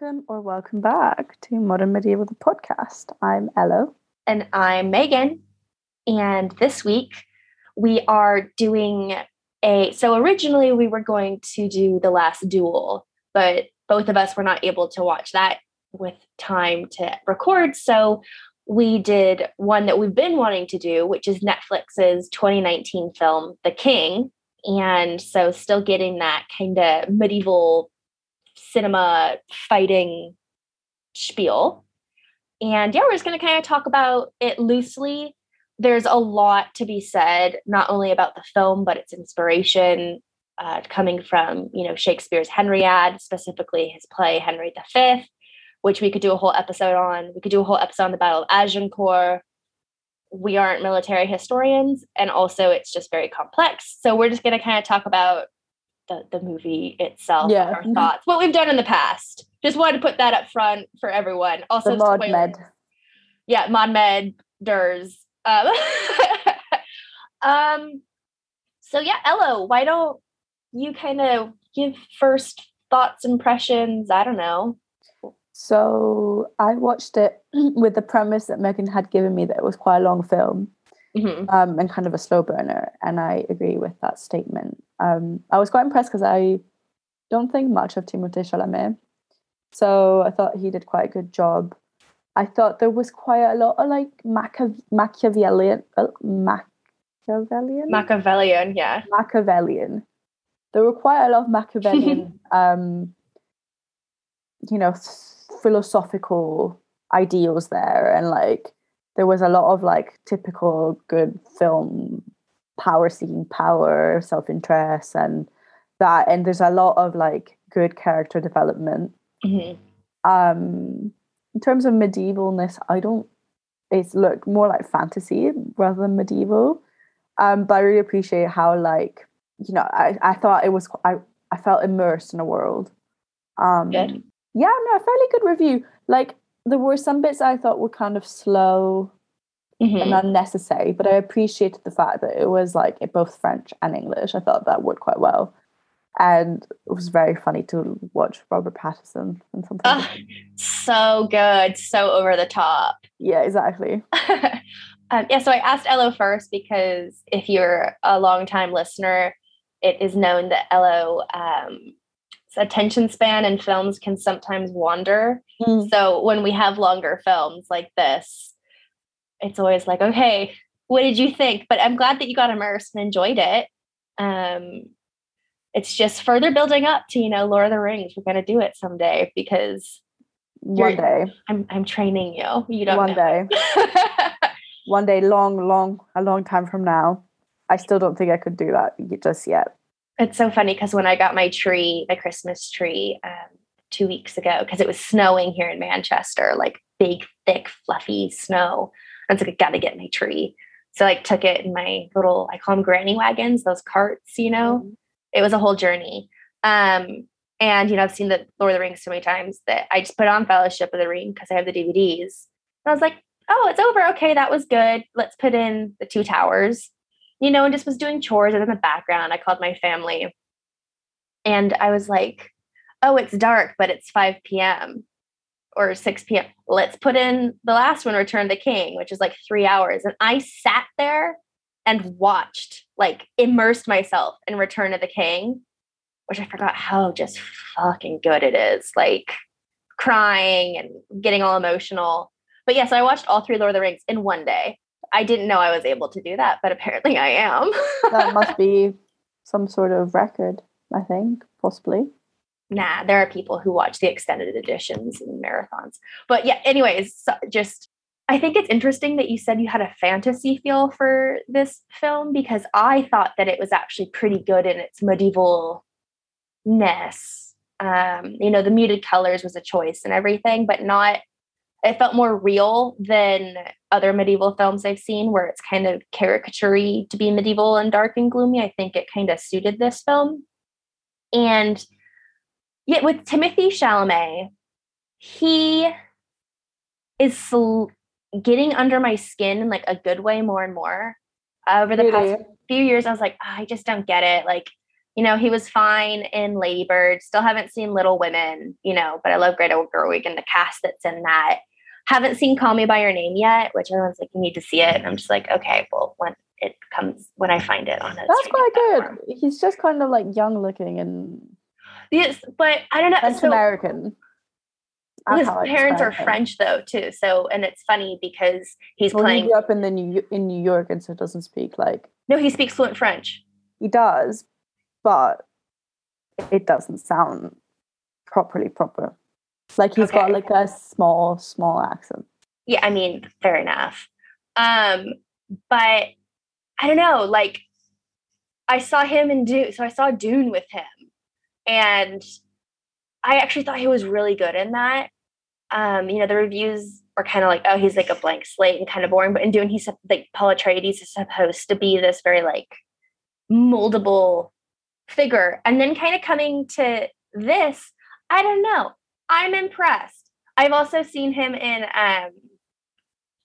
Welcome or welcome back to Modern Medieval the podcast. I'm Ello. And I'm Megan. And this week we are doing a so originally we were going to do The Last Duel, but both of us were not able to watch that with time to record. So we did one that we've been wanting to do, which is Netflix's 2019 film, The King. And so still getting that kind of medieval cinema fighting spiel. And yeah, we're just going to kind of talk about it loosely. There's a lot to be said, not only about the film, but its inspiration uh, coming from, you know, Shakespeare's Henriade, specifically his play Henry V, which we could do a whole episode on. We could do a whole episode on the Battle of Agincourt. We aren't military historians, and also it's just very complex. So we're just going to kind of talk about the, the movie itself, yeah. our thoughts, what we've done in the past. Just wanted to put that up front for everyone. Also, the mod med. Yeah, mod med ders. Um, um, so yeah, Ello, why don't you kind of give first thoughts, impressions? I don't know. So I watched it with the premise that Megan had given me that it was quite a long film mm-hmm. um, and kind of a slow burner. And I agree with that statement. Um, I was quite impressed because I don't think much of Timothée Chalamet. So I thought he did quite a good job. I thought there was quite a lot of like Machiavellian, Machiavellian, uh, Machiavellian, Machiavellian, yeah, Machiavellian. There were quite a lot of Machiavellian, um, you know, philosophical ideals there, and like there was a lot of like typical good film power seeking power self-interest and that and there's a lot of like good character development mm-hmm. um in terms of medievalness i don't it's look more like fantasy rather than medieval um but i really appreciate how like you know i i thought it was i i felt immersed in a world um good. yeah no a fairly good review like there were some bits I thought were kind of slow mm-hmm. and unnecessary, but I appreciated the fact that it was like both French and English. I thought that worked quite well. And it was very funny to watch Robert Pattinson and something. Oh, so good, so over the top. Yeah, exactly. um, yeah, so I asked Ello first because if you're a long time listener, it is known that Ello um, attention span in films can sometimes wander. Mm. So when we have longer films like this, it's always like, okay, what did you think? But I'm glad that you got immersed and enjoyed it. Um, it's just further building up to, you know, Lord of the Rings. We're going to do it someday because one day I'm, I'm training you. You don't one know. day, one day, long, long, a long time from now. I still don't think I could do that just yet. It's so funny because when I got my tree, my Christmas tree, um, two weeks ago, because it was snowing here in Manchester, like big, thick, fluffy snow. I was like, I gotta get my tree. So I like, took it in my little, I call them granny wagons, those carts, you know. Mm-hmm. It was a whole journey. Um, and you know, I've seen the Lord of the Rings so many times that I just put on Fellowship of the Ring because I have the DVDs. And I was like, oh, it's over. Okay, that was good. Let's put in the two towers you know, and just was doing chores and in the background. I called my family and I was like, oh, it's dark, but it's 5 p.m. or 6 p.m. Let's put in the last one, Return the King, which is like three hours. And I sat there and watched, like immersed myself in Return of the King, which I forgot how just fucking good it is. Like crying and getting all emotional. But yes, yeah, so I watched all three Lord of the Rings in one day. I didn't know I was able to do that, but apparently I am. that must be some sort of record, I think, possibly. Nah, there are people who watch the extended editions and marathons. But yeah, anyways, so just I think it's interesting that you said you had a fantasy feel for this film because I thought that it was actually pretty good in its medievalness. Um, you know, the muted colors was a choice and everything, but not it felt more real than other medieval films I've seen where it's kind of caricaturey to be medieval and dark and gloomy. I think it kind of suited this film. And yet with Timothée Chalamet, he is sl- getting under my skin in like a good way more and more. over the really? past few years, I was like, oh, I just don't get it. Like You know, he was fine in Ladybird. Still haven't seen Little Women, you know, but I love Greta Gerwig and the cast that's in that. Haven't seen Call Me by Your Name yet, which everyone's like, you need to see it. And I'm just like, okay, well, when it comes, when I find it on it. That's quite good. He's just kind of like young looking and yes, but I don't know. French so- American. his That's parents are. French though too, so and it's funny because he's Well, he grew up in the New in New York, and so doesn't speak like No, he speaks fluent French. he does, but it doesn't sound properly proper. Like he's got like a small, small accent. Yeah, I mean, fair enough. Um, but I don't know. Like, I saw him in Dune, so I saw Dune with him, and I actually thought he was really good in that. Um, you know, the reviews were kind of like, oh, he's like a blank slate and kind of boring. But in Dune, he's like Paul Atreides is supposed to be this very like moldable figure, and then kind of coming to this, I don't know. I'm impressed. I've also seen him in um,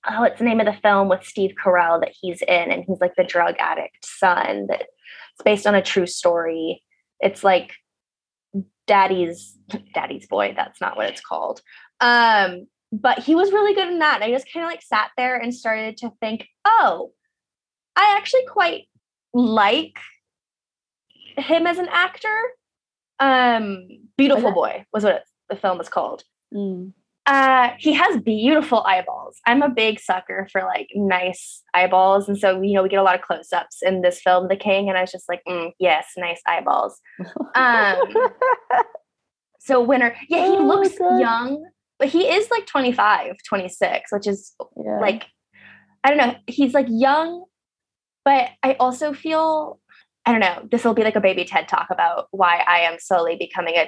oh, what's the name of the film with Steve Carell that he's in, and he's like the drug addict son. That it's based on a true story. It's like Daddy's Daddy's Boy. That's not what it's called. Um, but he was really good in that. And I just kind of like sat there and started to think, oh, I actually quite like him as an actor. Um, Beautiful Boy was what it, the film is called. Mm. Uh, he has beautiful eyeballs. I'm a big sucker for like nice eyeballs, and so you know we get a lot of close-ups in this film, The King, and I was just like, mm, yes, nice eyeballs. Um, so winner, yeah, he Oh, looks young, but he is like 25, 26, which is yeah. like I don't know. He's like young, but I also feel I don't know. This will be like a baby TED talk about why I am slowly becoming a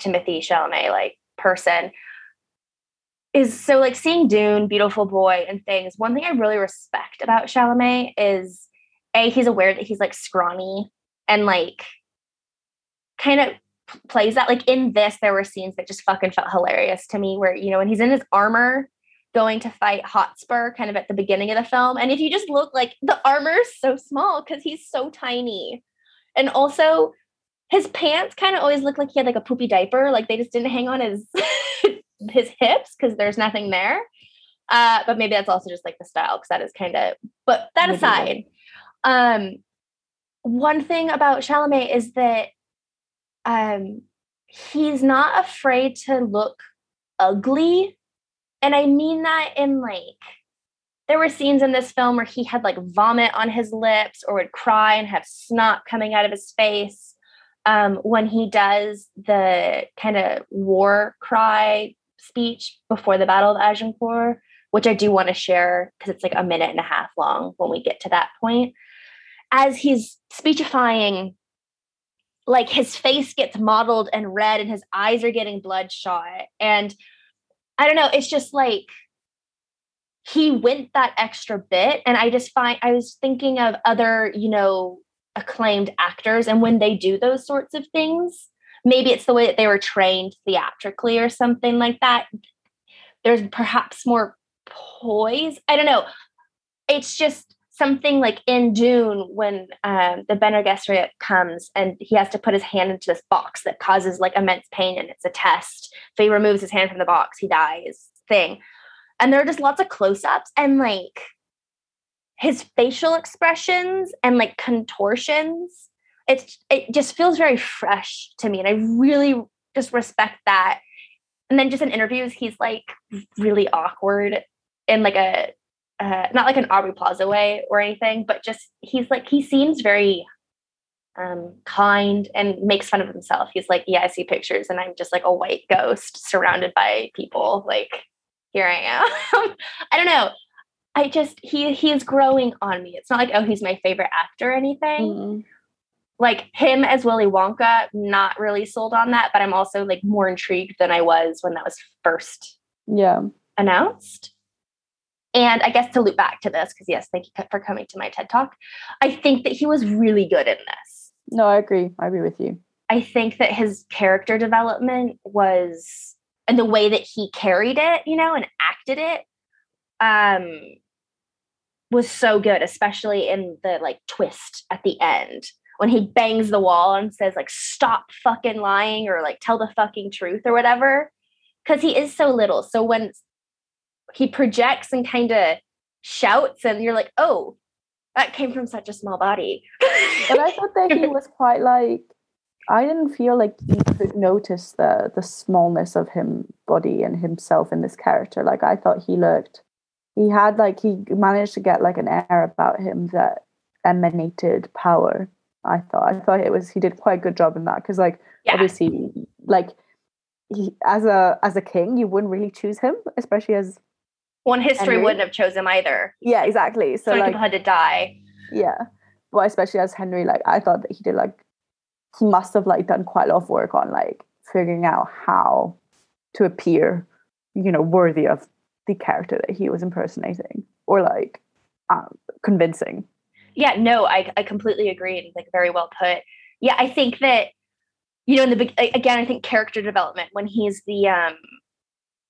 Timothée Chalamet like person. Is so like seeing Dune, Beautiful Boy, and things. One thing I really respect about Chalamet is a he's aware that he's like scrawny and like kind of plays that like in this there were scenes that just fucking felt hilarious to me where you know when he's in his armor going to fight Hotspur kind of at the beginning of the film. And if you just look like the armor is so small because he's so tiny. And also his pants kind of always look like he had like a poopy diaper. Like they just didn't hang on his his hips because there's nothing there. Uh, but maybe that's also just like the style because that is kind of but that Maybe. aside, um one thing about Chalamet is that um he's not afraid to look ugly and I mean that in like, there were scenes in this film where he had like vomit on his lips or would cry and have snot coming out of his face. Um, when he does the kind of war cry speech before the Battle of Agincourt, which I do want to share because it's like a minute and a half long when we get to that point. As he's speechifying, like his face gets mottled and red and his eyes are getting bloodshot. And I don't know. It's just like he went that extra bit. And I just find I was thinking of other, you know, acclaimed actors. And when they do those sorts of things, maybe it's the way that they were trained theatrically or something like that. There's perhaps more poise. I don't know. It's just something like in Dune when um, the Bene Gesserit comes and he has to put his hand into this box that causes like immense pain and it's a test. If he removes his hand from the box, he dies. Thing, and there are just lots of close-ups and like his facial expressions and like contortions. It's it just feels very fresh to me, and I really just respect that. And then just in interviews, he's like really awkward in like a uh, not like an Aubrey Plaza way or anything, but just he's like he seems very um, kind and makes fun of himself. He's like, yeah, I see pictures, and I'm just like a white ghost surrounded by people. Like here I am. I don't know. I just he he's growing on me. It's not like oh he's my favorite actor or anything. Mm. Like him as Willy Wonka, not really sold on that, but I'm also like more intrigued than I was when that was first Yeah. announced. And I guess to loop back to this, because yes, thank you for coming to my TED talk. I think that he was really good in this. No, I agree. I agree with you. I think that his character development was and the way that he carried it, you know, and acted it, um, was so good, especially in the like twist at the end when he bangs the wall and says like stop fucking lying or like tell the fucking truth or whatever because he is so little. So when he projects and kind of shouts and you're like oh that came from such a small body. But i thought that he was quite like i didn't feel like you could notice the the smallness of him body and himself in this character. Like i thought he looked he had like he managed to get like an air about him that emanated power I thought. I thought it was he did quite a good job in that because like yeah. obviously like he as a as a king you wouldn't really choose him, especially as one history Henry. wouldn't have chosen him either. Yeah, exactly. So, so like people had to die. Yeah, but especially as Henry, like I thought that he did like he must have like done quite a lot of work on like figuring out how to appear, you know, worthy of the character that he was impersonating or like um, convincing yeah, no, I, I completely agree. And like very well put. Yeah, I think that, you know, in the again, I think character development when he's the um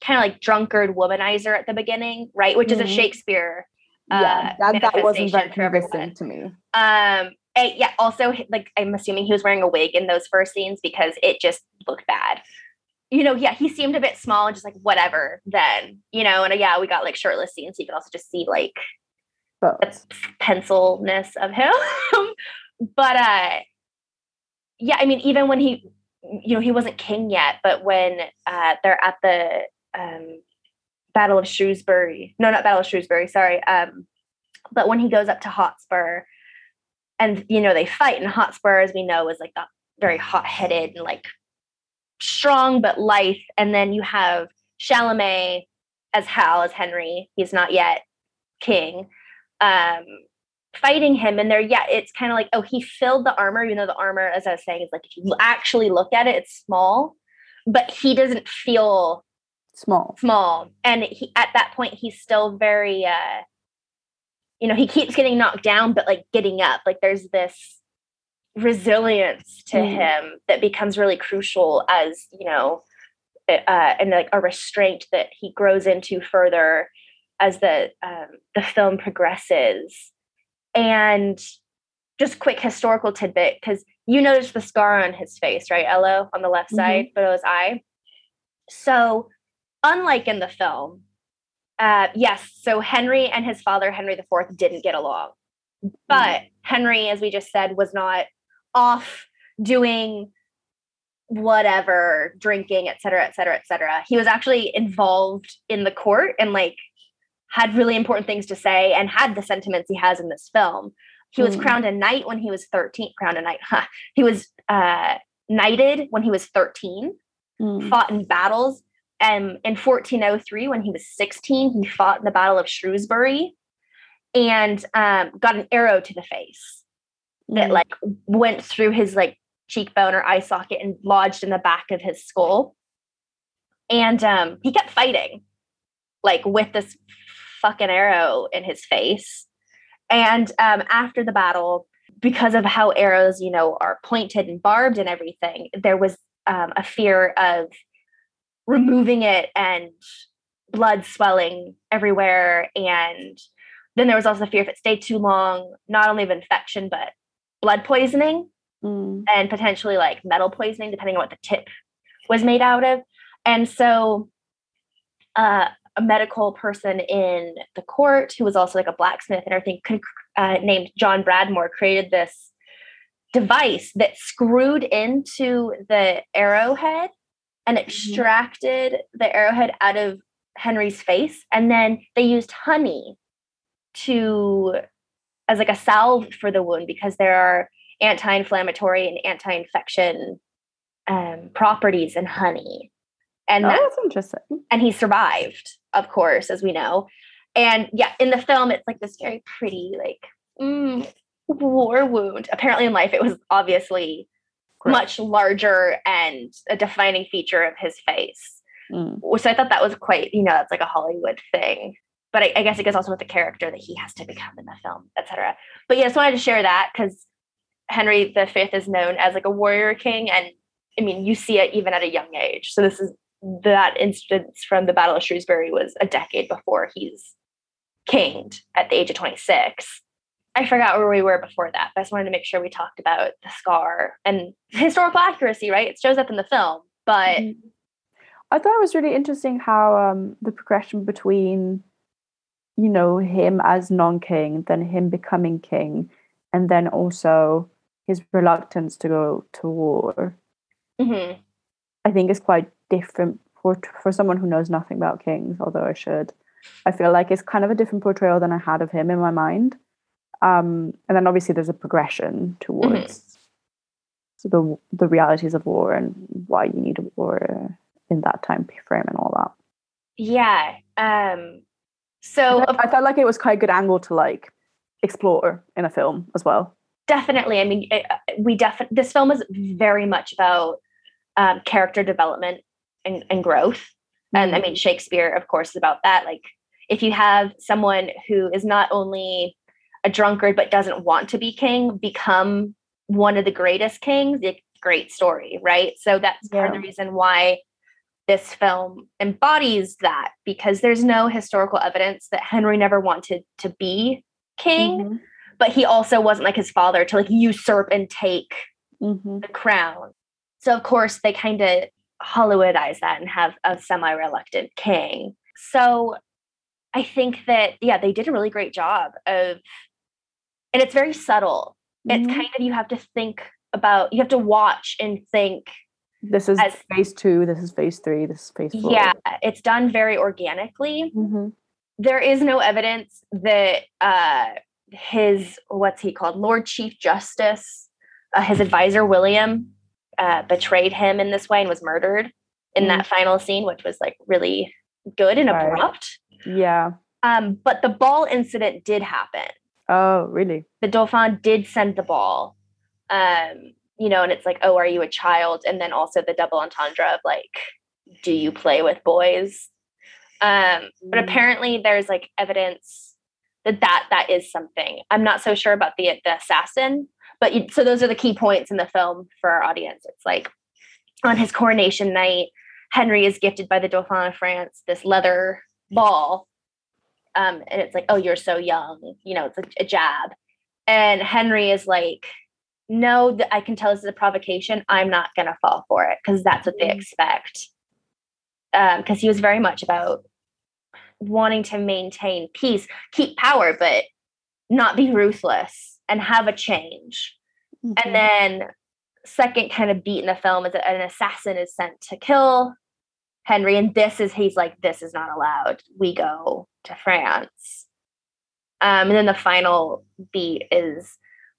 kind of like drunkard womanizer at the beginning, right? Which mm-hmm. is a mm-hmm. Shakespeare. Yeah, uh, that, that wasn't very convincing to me. Um, and yeah, also like I'm assuming he was wearing a wig in those first scenes because it just looked bad. You know, yeah, he seemed a bit small and just like whatever. Then you know, and uh, yeah, we got like shirtless scenes. So you could also just see like but the pencilness of him. but uh yeah, I mean, even when he you know, he wasn't king yet, but when uh they're at the um Battle of Shrewsbury. No, not Battle of Shrewsbury, sorry. Um but when he goes up to Hotspur and you know they fight and Hotspur as we know is like that very hot-headed and like strong but lithe and then you have Chalamet as Hal as Henry. He's not yet king um, fighting him. And there yeah it's kind of like oh he filled the armor. You know the armor as i was saying is like if you actually look at it it's small but he doesn't feel small. small. And he at that point he's still very uh you know he keeps getting knocked down but like getting up. Like there's this resilience to mm. him that becomes really crucial as you know uh, and like a restraint that he grows into further as the um, the film progresses. And just quick historical tidbit because you notice the scar on his face, right, Ello, on the left mm-hmm. side below his eye. So, unlike in the film, uh, yes, so Henry and his father, Henry IV, didn't get along. But mm-hmm. Henry, as we just said, was not off doing whatever, drinking, et cetera, et cetera, et cetera. He was actually involved in the court and like had really important things to say and had the sentiments he has in this film. He was mm. crowned a knight when he was 13, crowned a knight. Huh. He was uh, knighted when he was 13, mm. fought in battles. And in 1403, when he was 16, he fought in the Battle of Shrewsbury and um, got an arrow to the face mm. That like went through his like cheekbone or eye socket and lodged in the back of his skull. And um, he kept fighting like with this fucking arrow in his face. And um, after the battle, because of how arrows, you know, are pointed and barbed and everything, there was um, a fear of removing it and blood swelling everywhere. And then there was also the fear if it stayed too long, not only of infection, but blood poisoning mm. and potentially like metal poisoning, depending on what the tip was made out of. And so uh, a medical person in the court who was also like a blacksmith and everything uh, named John Bradmore created this device that screwed into the arrowhead and mm-hmm. extracted mm-hmm. the arrowhead out of Henry's face and then they used honey to as like a salve for the wound because there are anti-inflammatory and anti-infection um, properties in honey and oh, that's interesting and he survived of course, as we know. And yeah, in the film, it's like this very pretty, like mm, war wound. Apparently, in life, it was obviously Correct. much larger and a defining feature of his face. Mm. So I thought that was quite, you know, that's like a Hollywood thing. But I, I guess it goes also with the character that he has to become in the film, etc. But yeah, I just wanted to share that because Henry V is known as like a warrior king, and I mean, you see it even at a young age. So this is that instance from the Battle of Shrewsbury was a decade before he's kinged at the age of 26. I forgot where we were before that, but I just wanted to make sure we talked about the scar and historical accuracy, right? It shows up in the film, but mm-hmm. I thought it was really interesting how um, the progression between, you know, him as non-king, then him becoming king, and then also his reluctance to go to war. Mm-hmm. I think is quite different for for someone who knows nothing about kings. Although I should, I feel like it's kind of a different portrayal than I had of him in my mind. Um, and then obviously there's a progression towards mm-hmm. the the realities of war and why you need a war in that time frame and all that. Yeah. Um, so I, felt like it was quite a good angle to like explore in a film as well. Definitely. I mean, it, we definitely this film is very much about um, character development and, and growth. Mm-hmm. And I mean, mm-hmm. Shakespeare, of course, is about that. Like, if you have someone who is not only a drunkard but doesn't want to be king become one of the greatest kings, it's great story, right? So that's part of the reason why this film embodies that because there's no historical evidence that Henry never wanted to be king, mm-hmm. but he also wasn't like his father to like usurp and take mm-hmm. the crown. So of course they kind of Hollywoodize that and have a semi-reluctant king. So I think that yeah, they did a really great job of and it's very subtle. Mm-hmm. It's kind of you have to think about you have to watch and think this is as, phase two this is phase three this is phase four. Yeah it's done very organically. Mm-hmm. there is no evidence that uh his what's he called lord chief justice uh, his advisor william uh, betrayed him in this way and was murdered in mm-hmm. that final scene which was like really good and right. abrupt. Yeah. Um but the ball incident did happen. Oh really? The dauphin did send the ball. Um you know, and it's like, oh, are you a child? And then also the double entendre of like, do you play with boys? Um, but mm. apparently there's like evidence that that that is something. I'm not so sure about the the assassin, but you, so those are the key points in the film for our audience. It's like on his coronation night, Henry is gifted by the Dauphin of France this leather ball. Um, and it's like, oh, you're so young, you know, it's a, a jab. And Henry is like, know that I can tell this is a provocation, I'm not going to fall for it because that's what they mm-hmm. expect. Because um, he was very much about wanting to maintain peace, keep power, but not be ruthless and have a change. Mm-hmm. And then, second kind of beat in the film is that an assassin is sent to kill Henry. And this is, he's like, this is not allowed. We go to France. Um, and then the final beat is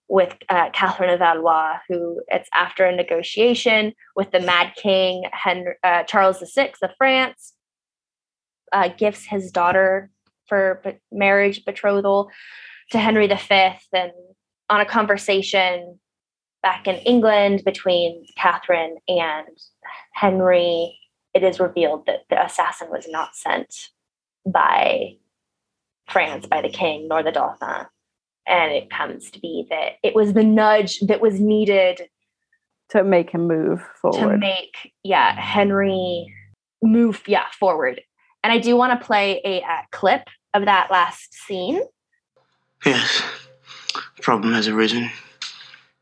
with uh, Catherine of Valois, who it's after a negotiation with the Mad King Henry, uh, Charles VI of France, uh, his daughter for marriage betrothal to Henry V, and on a conversation back in England between Catherine and Henry, it is revealed that the assassin was not sent by France, by the king, nor the Dauphin and it comes to be that it was the nudge that was needed to make him move forward. to make yeah henry move yeah forward. And i do want to play a, a clip of that last scene. Yes. Problem has arisen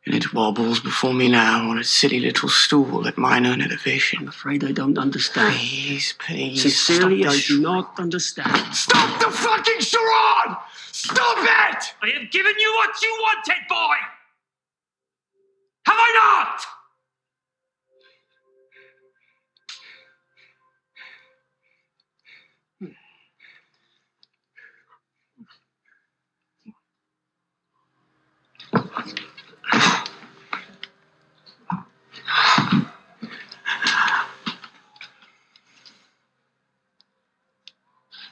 and it wobbles before me now on its silly little stool at mine own elevation. I'm afraid I don't understand. Please, please. Sincerely, I do not understand. Stop the fucking charade! Stop it! I have given you what you wanted, boy! Have I not? Hmm.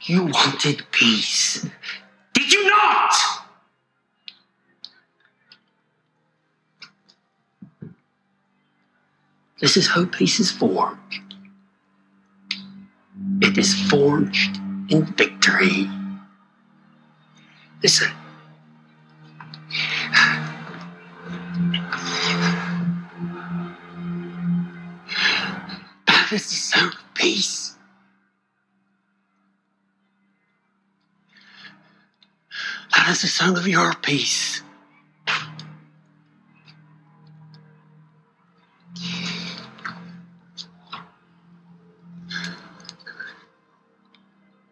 You wanted peace. Did you not? This is how peace is forged. It is forged in victory. Listen. The sound of your peace.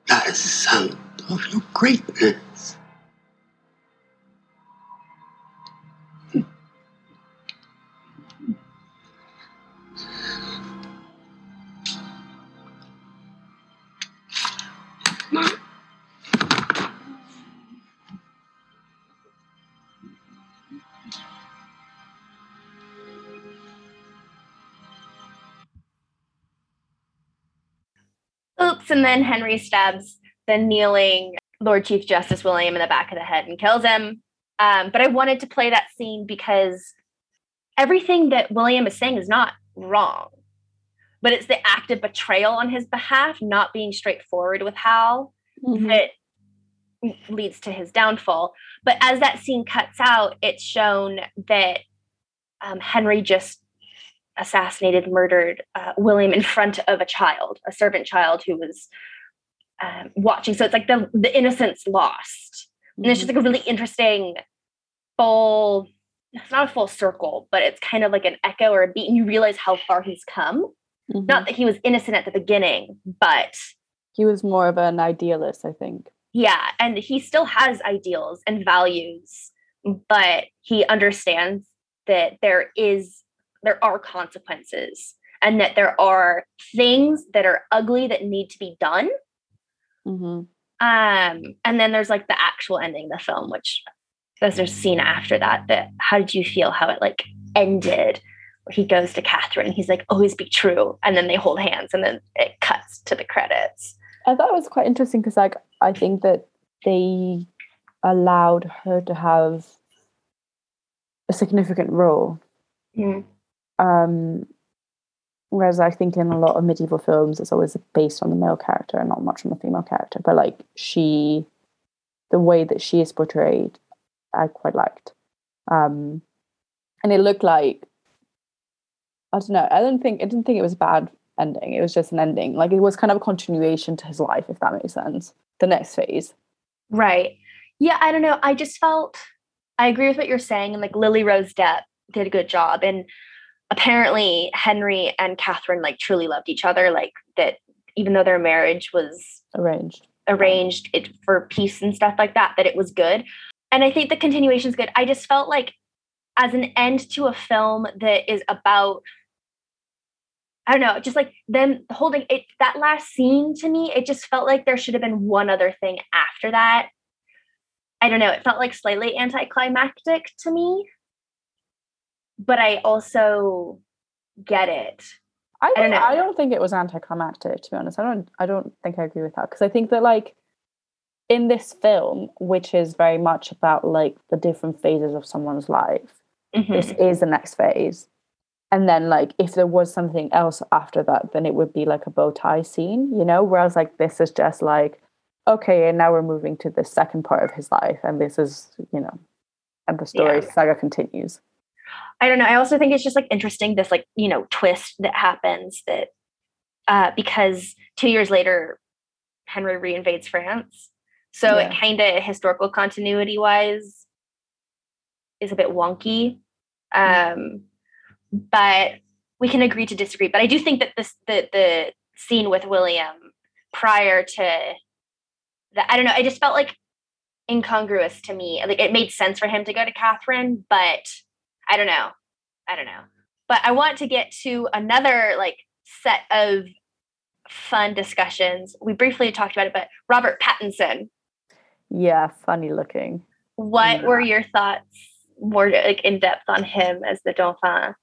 That is the sound of your greatness. And then Henry stabs the kneeling Lord Chief Justice William in the back of the head and kills him. Um, but I wanted to play that scene because everything that William is saying is not wrong, but it's the act of betrayal on his behalf, not being straightforward with Hal, Mhm. that leads to his downfall. But as that scene cuts out, it's shown that um, Henry just assassinated, murdered uh, William in front of a child, a servant child who was um, watching. So it's like the the innocence lost, and it's just like a really interesting full. It's not a full circle, but it's kind of like an echo or a beat, and you realize how far he's come. Mhm. Not that he was innocent at the beginning, but he was more of an idealist, I think. yeah and he still has ideals and values but he understands that there is there are consequences and that there are things that are ugly that need to be done. Hmm um and then there's like the actual ending of the film which there's a scene after that that how did you feel? How it like ended? Where he goes to catherine he's like always be true. And then they hold hands and then it cuts to the credits. I thought it was quite interesting because, like, I think that they allowed her to have a significant role. Mm. Um, whereas I think in a lot of medieval films, it's always based on the male character and not much on the female character. But like she, the way that she is portrayed, I quite liked. Um, and it looked like I don't know. I didn't think I didn't think it was a bad ending. It was just an ending. Like it was kind of a continuation to his life, if that makes sense. The next phase. Right. Yeah, I don't know. I just felt I agree with what you're saying, and like Lily Rose Depp did a good job, and apparently Henry and Catherine like truly loved each other. Like that, even though their marriage was Arranged. arranged it for peace and stuff like that, that it was good. And I think the continuation is good. I just felt like as an end to a film that is about I don't know, just like them holding it that last scene to me, it just felt like there should have been one other thing after that. I don't know, it felt like slightly anticlimactic to me. But I also get it. I I don't don't. I don't think it was anticlimactic, to be honest. I don't I don't think I agree with that. Because I think that like in this film, which is very much about like the different phases of someone's life, Mhm. this is the next phase. And then like if there was something else after that, then it would be like a bow tie scene, you know? Whereas like this is just like, okay, and now we're moving to the second part of his life, and this is, you know, and the story Yeah. saga continues. I don't know. I also think it's just like interesting this like you know twist that happens that uh, because two years later Henry reinvades France, so it kind of historical continuity wise is a bit wonky. Um, but we can agree to disagree. But I do think that this the the scene with William prior to that I don't know. I just felt like incongruous to me. Like it made sense for him to go to Catherine, but I don't know. I don't know. But I want to get to another like set of fun discussions. We briefly talked about it, but Robert Pattinson. Yeah, funny looking. What Yeah. were your thoughts more like in depth on him as the Dauphin?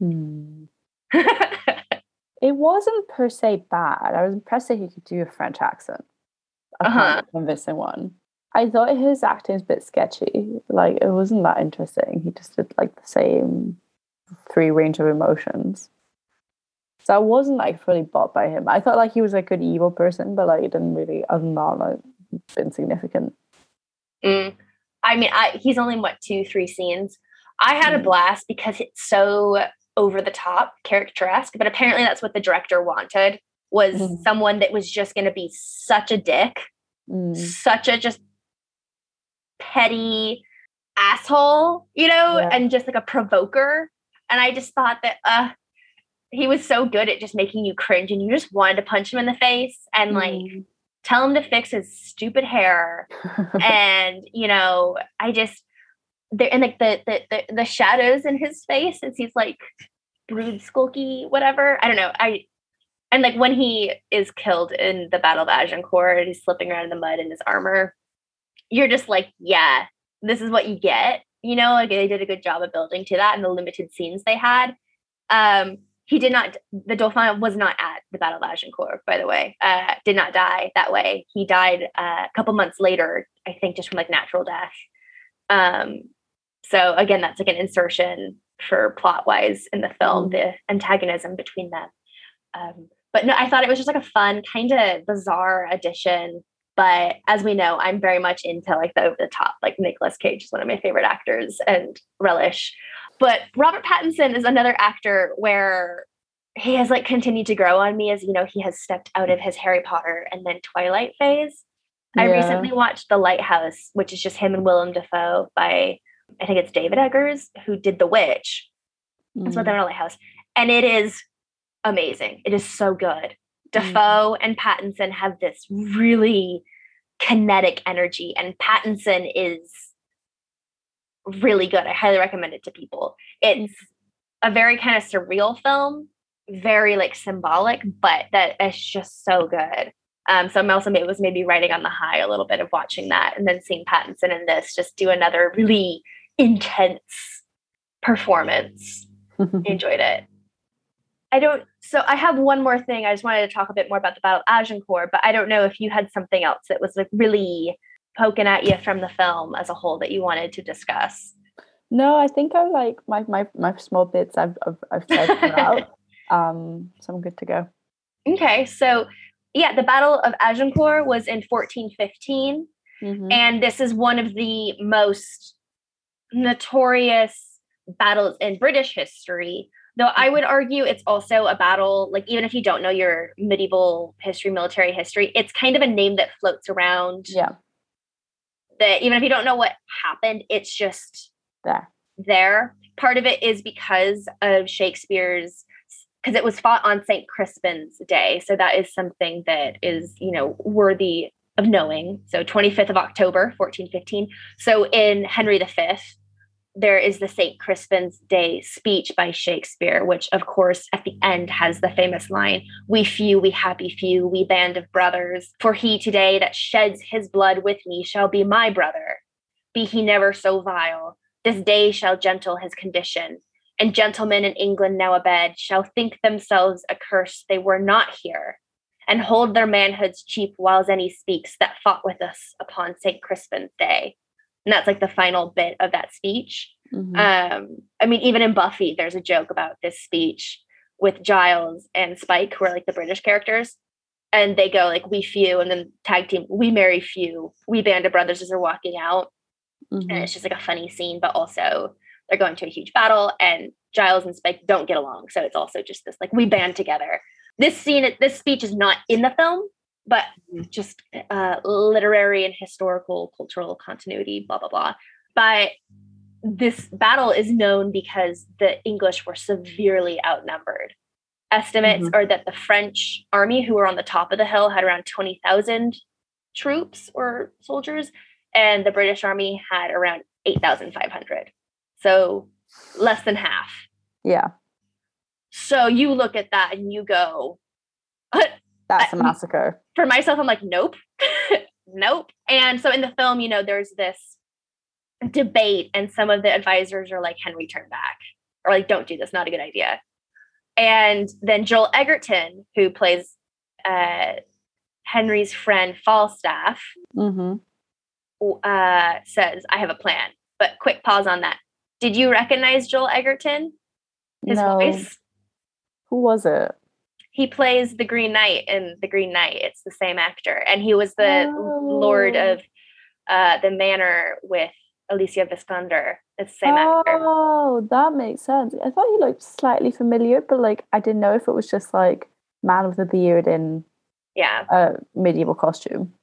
Hmm. It wasn't per se bad. I was impressed that he could do a French accent. A Uh-huh. convincing one. I thought his acting was a bit sketchy. Like it wasn't that interesting. He just did like the same three range of emotions. So I wasn't like fully bought by him. I thought like he was like a good evil person, but like it didn't really other than that like been significant. Mm. I mean, I he's only what two, three scenes. I had a Mm. blast because it's so over the top, characteresque. But apparently, that's what the director wanted was Mhm. someone that was just going to be such a dick, Mm. such a just petty asshole, you know, Yeah. and just like a provoker. And I just thought that uh he was so good at just making you cringe and you just wanted to punch him in the face and like Mm. tell him to fix his stupid hair and you know i just there and like the, the the the shadows in his face as he's like brood skulky whatever i don't know i and like when he is killed in the battle of agincourt and he's slipping around in the mud in his armor you're just like yeah this is what you get you know like they did a good job of building to that and the limited scenes they had. Um he did not the dauphin was not at the battle of agincourt by the way uh did not die that way. He died uh, a couple months later i think just from like natural death. Um so again that's like an insertion for plot wise in the film Mm. the antagonism between them. Um but no i thought it was just like a fun kind of bizarre addition but as we know i'm very much into like the over the top like Nicolas cage is one of my favorite actors and relish but Robert Pattinson is another actor where he has like continued to grow on me as you know he has stepped out of his Harry Potter and then Twilight phase. I recently watched The Lighthouse, which is just him and Willem Dafoe by I think it's David Eggers who did The Witch. That's what Mm. they're in a lighthouse. And it is amazing. It is so good. Dafoe and Pattinson have this really kinetic energy, and Pattinson is really good. I highly recommend it to people. It's a very kind of surreal film, very like symbolic, but that is just so good. Um, so I'm also it was maybe riding on the high a little bit of watching that and then seeing Pattinson in this just do another really intense performance enjoyed it. I don't. So I have one more thing. I just wanted to talk a bit more about the Battle of Agincourt, but I don't know if you had something else that was like really poking at you from the film as a whole that you wanted to discuss. No, I think I like my my my small bits. I've I've, I've said throughout. um, so I'm good to go. Okay, so yeah, the Battle of Agincourt was in 1415, Mhm. and this is one of the most notorious battles in British history. Though I would argue it's also a battle, like even if you don't know your medieval history, military history, it's kind of a name that floats around. Yeah, That even if you don't know what happened, it's just there. there. Part of it is because of Shakespeare's because it was fought on St. Crispin's Day. So that is something that is, you know, worthy of knowing. So 25th of October, 1415. So in Henry V, there is the St. Crispin's Day speech by Shakespeare, which of course at the end has the famous line, We few, we happy few, we band of brothers, for he today that sheds his blood with me shall be my brother. Be he never so vile, this day shall gentle his condition, and gentlemen in England now abed shall think themselves accursed they were not here, and hold their manhoods cheap whiles any speaks that fought with us upon St. Crispin's Day. And that's like the final bit of that speech. Mhm. Um, I mean, even in Buffy, there's a joke about this speech with Giles and Spike, who are like the British characters. And they go like, we few, and then tag team, we marry few, we band of brothers as they're walking out and Mhm. it's just like a funny scene, but also they're going to a huge battle, and Giles and Spike don't get along. So it's also just this like we band together. This scene, this speech is not in the film, but just uh, literary and historical, cultural continuity, blah blah blah. But this battle is known because the English were severely outnumbered. Estimates are that the French army, who were on the top of the hill, had around twenty thousand troops or soldiers, and the British Army had around 8,500. So less than half. Yeah, So you look at that and you go, that's a massacre. for myself, I'm like, nope, nope. And so in the film, you know, there's this debate, and some of the advisors are like, Henry, turn back, or like, don't do this, not a good idea. And then Joel Edgerton, who plays uh, Henry's friend Falstaff, hmm uh, says, I have a plan. But quick pause on that. Did you recognize Joel Edgerton? His no, voice? who was it? He plays the Green Knight in The Green Knight. It's the same actor. And he was the Lord Oh. of uh, the manor with Alicia Vikander. It's the same actor. Oh, that makes sense. I thought he looked slightly familiar, but like I didn't know if it was just like man with a beard in Yeah. a medieval costume.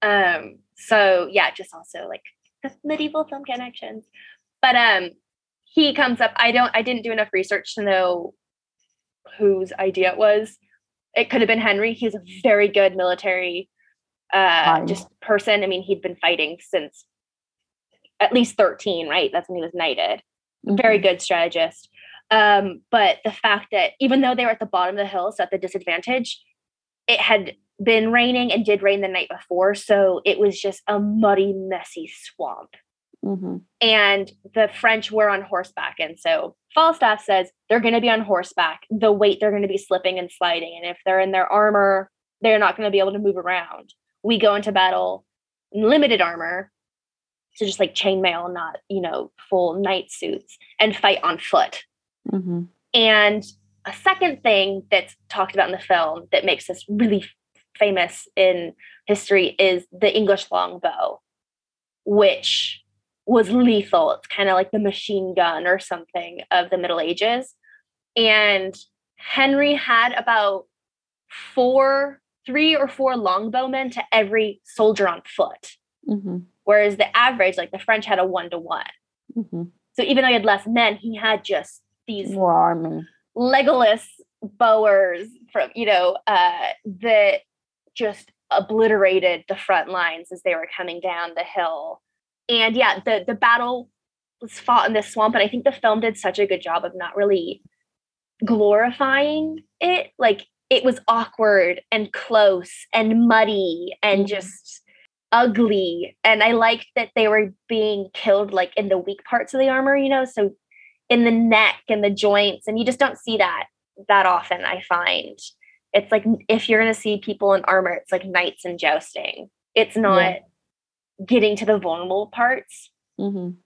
Um, so yeah, just also like the medieval film connections. But um, he comes up. I don't. I didn't do enough research to know whose idea it was. It could have been Henry. He's a very good military, uh, just person. I mean, he'd been fighting since at least thirteen, right? That's when he was knighted. Very Mhm. good strategist. Um, but the fact that even though they were at the bottom of the hill, so at the disadvantage, it had been raining and did rain the night before, so it was just a muddy, messy swamp Mhm. and the French were on horseback. And so Falstaff says they're going to be on horseback. The weight they're going to be slipping and sliding. And if they're in their armor, they're not going to be able to move around. We go into battle in limited armor, so just like chainmail, not you know full knight suits, and fight on foot. Mhm. And a second thing that's talked about in the film that makes this really famous in history is the English longbow, which was lethal. It's kind of like the machine gun or something of the Middle Ages. And Henry had about four, three or four longbowmen to every soldier on foot. Mhm. Whereas the average, like the French had a one to one. So even though he had less men, he had just these More army. Legolas bowers from you know uh, that just obliterated the front lines as they were coming down the hill. And yeah, the the battle was fought in this swamp, and I think the film did such a good job of not really glorifying it. Like it was awkward and close and muddy and Mhm. just ugly. And I liked that they were being killed like in the weak parts of the armor, you know, so in the neck and the joints, and you just don't see that that often. I find it's like if you're going to see people in armor, it's like knights and jousting. It's not getting to the vulnerable parts. Mhm.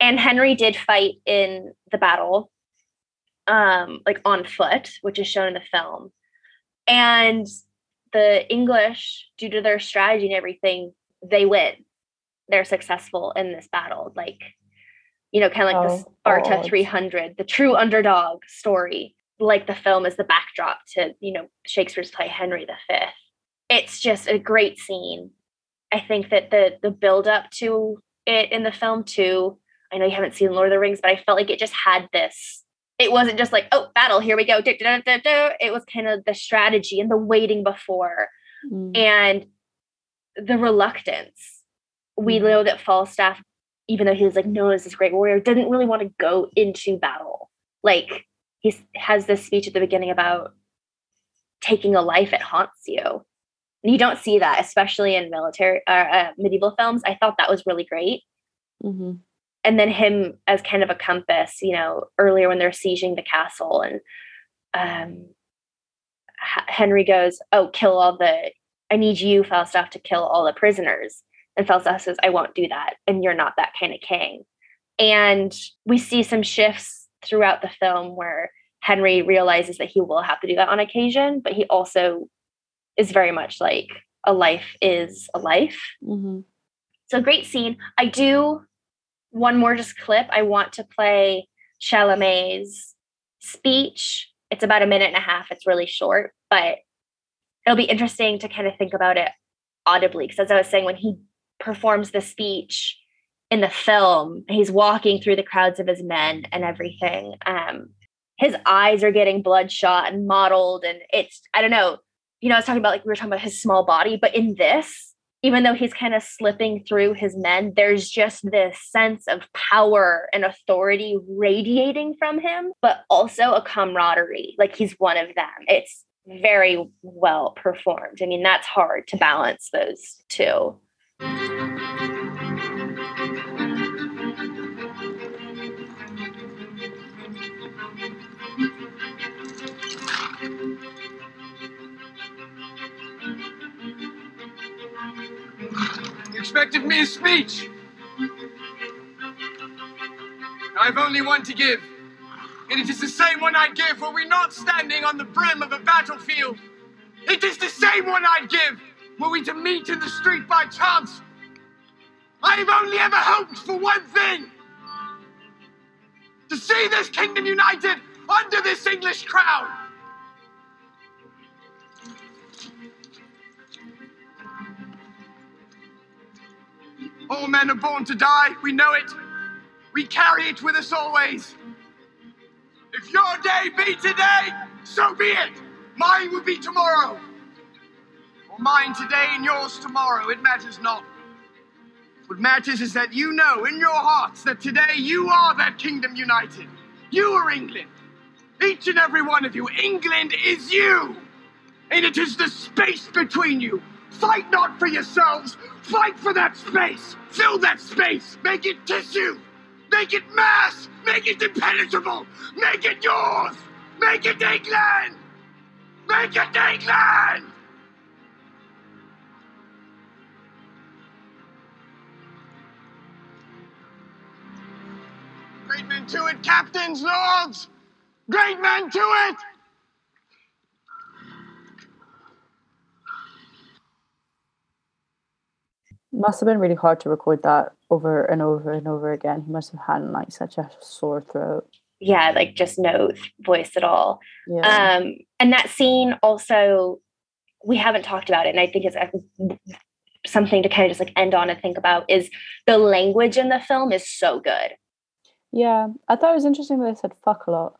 And Henry did fight in the battle, um, like on foot, which is shown in the film. And the English, due to their strategy and everything, they win. They're successful in this battle. Like, you know, kind of like the Oh, Sparta God. 300, the true underdog story. Like the film is the backdrop to, you know, Shakespeare's play Henry V. It's just a great scene. I think that the the build up to it in the film too. I know you haven't seen Lord of the Rings, but I felt like it just had this. It wasn't just like, oh, battle, here we go. It was kind of the strategy and the waiting before Mm. and the reluctance. We Mhm. know that Falstaff, even though he was like known as this great warrior, didn't really want to go into battle. Like he has this speech at the beginning about taking a life it haunts you. You don't see that, especially in military uh, uh, medieval films. I thought that was really great. Mhm. And then him as kind of a compass, you know, earlier when they're sieging the castle, and um, Henry goes, "Oh, kill all the. I need you, Falstaff, to kill all the prisoners." And Falstaff says, "I won't do that, and you're not that kind of king." And we see some shifts throughout the film where Henry realizes that he will have to do that on occasion, but he also is very much like a life is a life. Mhm. So great scene. I do one more just clip. I want to play Chalamet's speech. It's about a minute and a half. It's really short, but it'll be interesting to kind of think about it audibly. Because as I was saying, when he performs the speech in the film, he's walking through the crowds of his men and everything. Um, his eyes are getting bloodshot and mottled, and it's I don't know. You know, I was talking about like we were talking about his small body, but in this, even though he's kind of slipping through his men, there's just this sense of power and authority radiating from him, but also a camaraderie. Like he's one of them. It's very well performed. I mean, that's hard to balance those two. You expect me a speech? I've only one to give, and it is the same one I'd give were we not standing on the brim of a battlefield. It is the same one I'd give were we to meet in the street by chance. I have only ever hoped for one thing to see this kingdom united under this English crown. All men are born to die. We know it. We carry it with us always. If your day be today, so be it. Mine will be tomorrow. Or mine today and yours tomorrow. It matters not. What matters is that you know in your hearts that today you are that kingdom united. You are England. Each and every one of you. England is you. And it is the space between you. Fight not for yourselves. Fight for that space. Fill that space. Make it tissue. Make it mass. Make it impenetrable. Make it yours. Make it England. Make it England. Great men to it, captains, lords! Great men to it! Must have been really hard to record that over and over and over again. He must have had like such a sore throat. Yeah, like just no voice at all. Yeah. Um, and that scene also, we haven't talked about it, and I think it's uh, something to kind of just like end on and think about is the language in the film is so good. yeah. I thought it was interesting that they said fuck a lot.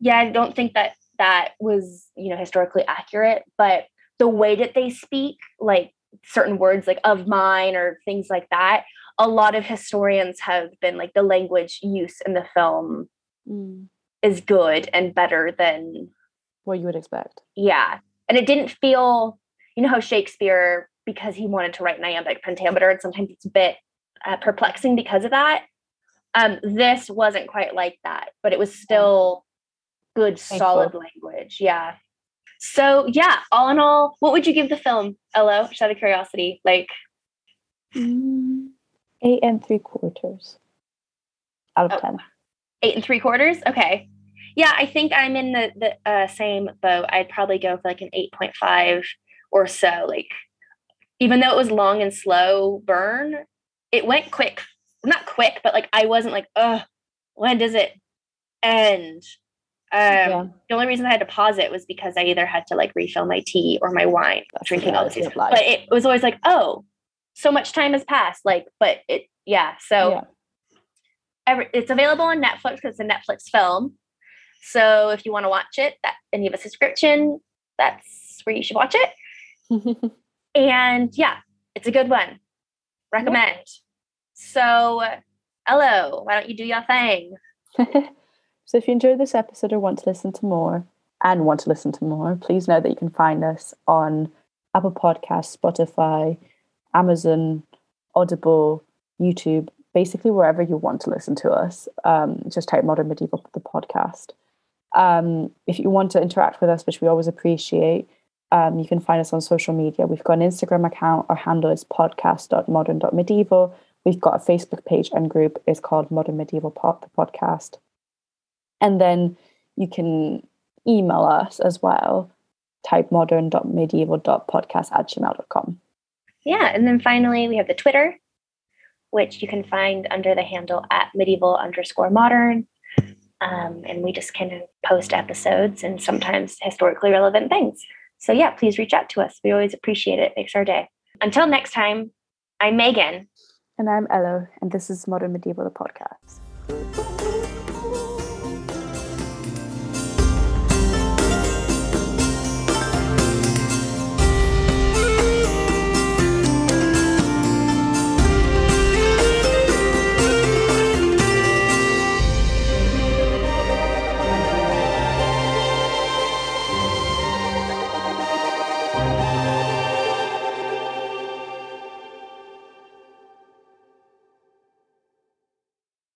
yeah, I don't think that that was, you know, historically accurate, but the way that they speak, like certain words like of mine or things like that, a lot of historians have been like the language use in the film Mm. is good and better than What you would expect. yeah. And it didn't feel, you know how Shakespeare because he wanted to write an iambic pentameter and sometimes it's a bit uh, perplexing because of that. Um, this wasn't quite like that, but it was still good, solid language. Yeah. So yeah, all in all, what would you give the film, Elo? Just out of curiosity, like Mm. Eight and three quarters out of Oh. ten. eight and three quarters? Okay. Yeah, I think I'm in the the uh, same boat. I'd probably go for like an eight point five or so. Like, even though it was long and slow burn, it went quick. Not quick, but like I wasn't like, oh, when does it end? Um, Yeah. The only reason I had to pause it was because I either had to like refill my tea or my wine, That's drinking all the tea. But it was always like, oh, so much time has passed. Like, but it, yeah. So Yeah. every, it's available on Netflix because it's a Netflix film. So if you want to watch it, that and you have a subscription, that's where you should watch it. And yeah, it's a good one. Recommend. So, Elo, why don't you do your thing? so if you enjoyed this episode or want to listen to more and want to listen to more, please know that you can find us on Apple Podcasts, Spotify, Amazon, Audible, YouTube, basically wherever you want to listen to us. Um, just type Modern Medieval the podcast. Um, if you want to interact with us, which we always appreciate, um, you can find us on social media. We've got an Instagram account. Our handle is podcast.modern.medieval. We've got a Facebook page and group. It's called Modern Medieval Pod, the podcast. And then you can email us as well. Type modern.medieval.podcast at gmail.com. Yeah, and then finally we have the Twitter, which you can find under the handle at medieval underscore modern. Um, and we just kind of post episodes and sometimes historically relevant things. So yeah, please reach out to us. We always appreciate it. Makes our day. Until next time, I'm Megan. And I'm Elo, and this is Modern Medieval, the podcast.